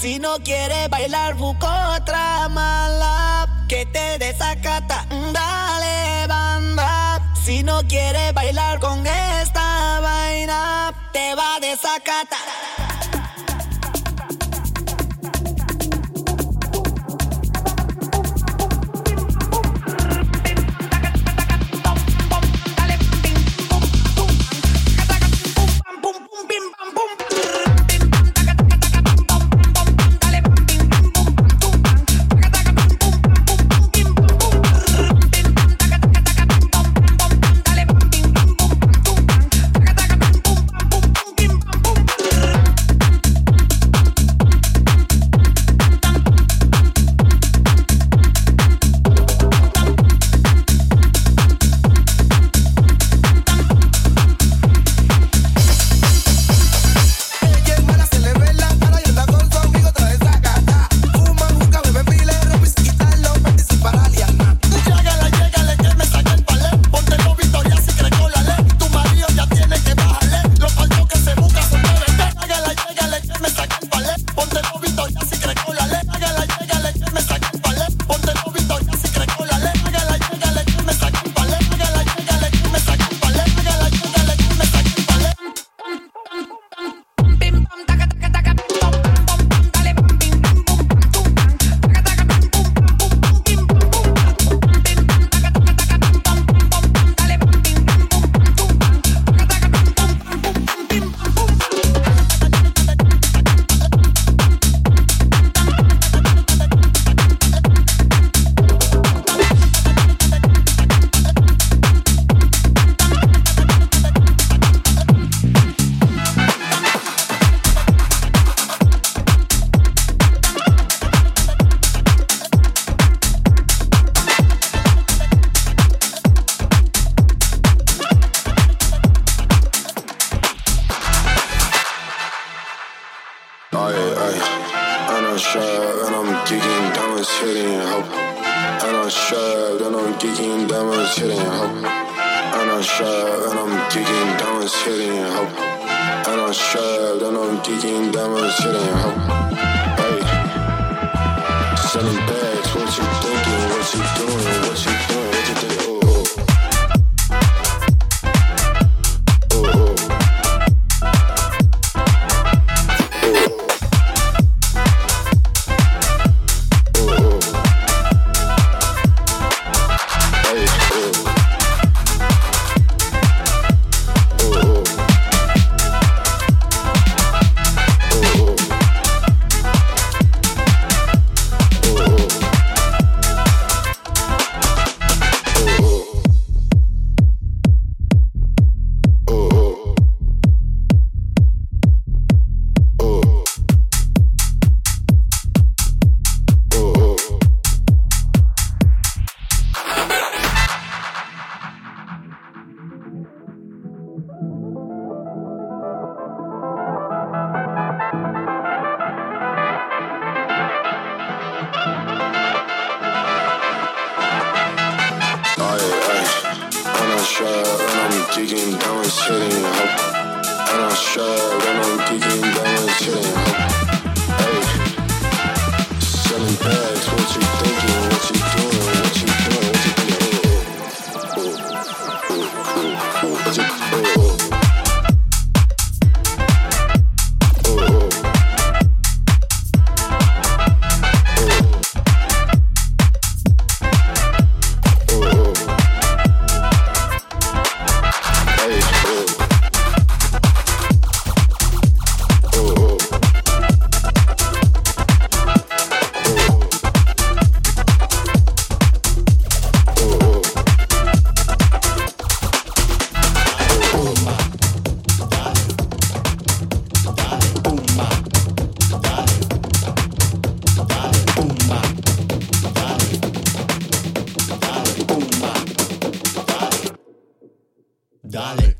Si no quieres bailar, busca otra mala que te desacata. Dale, banda. Si no quieres bailar con esta vaina, te va a desacatar. shy when I'm digging down, sitting up. And I'm shy when I'm digging down, sitting up. Hey, selling bad. solid.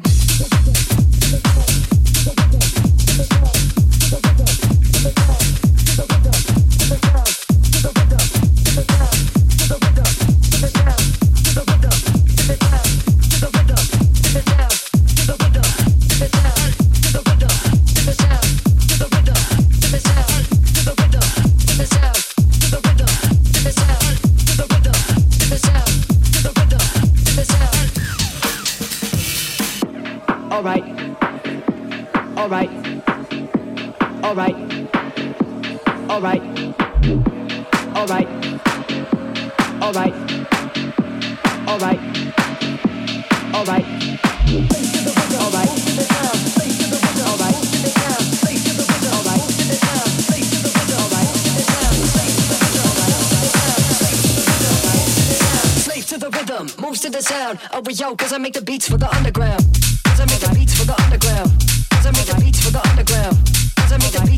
the the sound. Oh, yo, cause I make the beats for the underground. Cause I make the beats for the underground. Cause I make the beats for the underground. Cause I make the beats.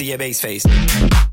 see your bass face.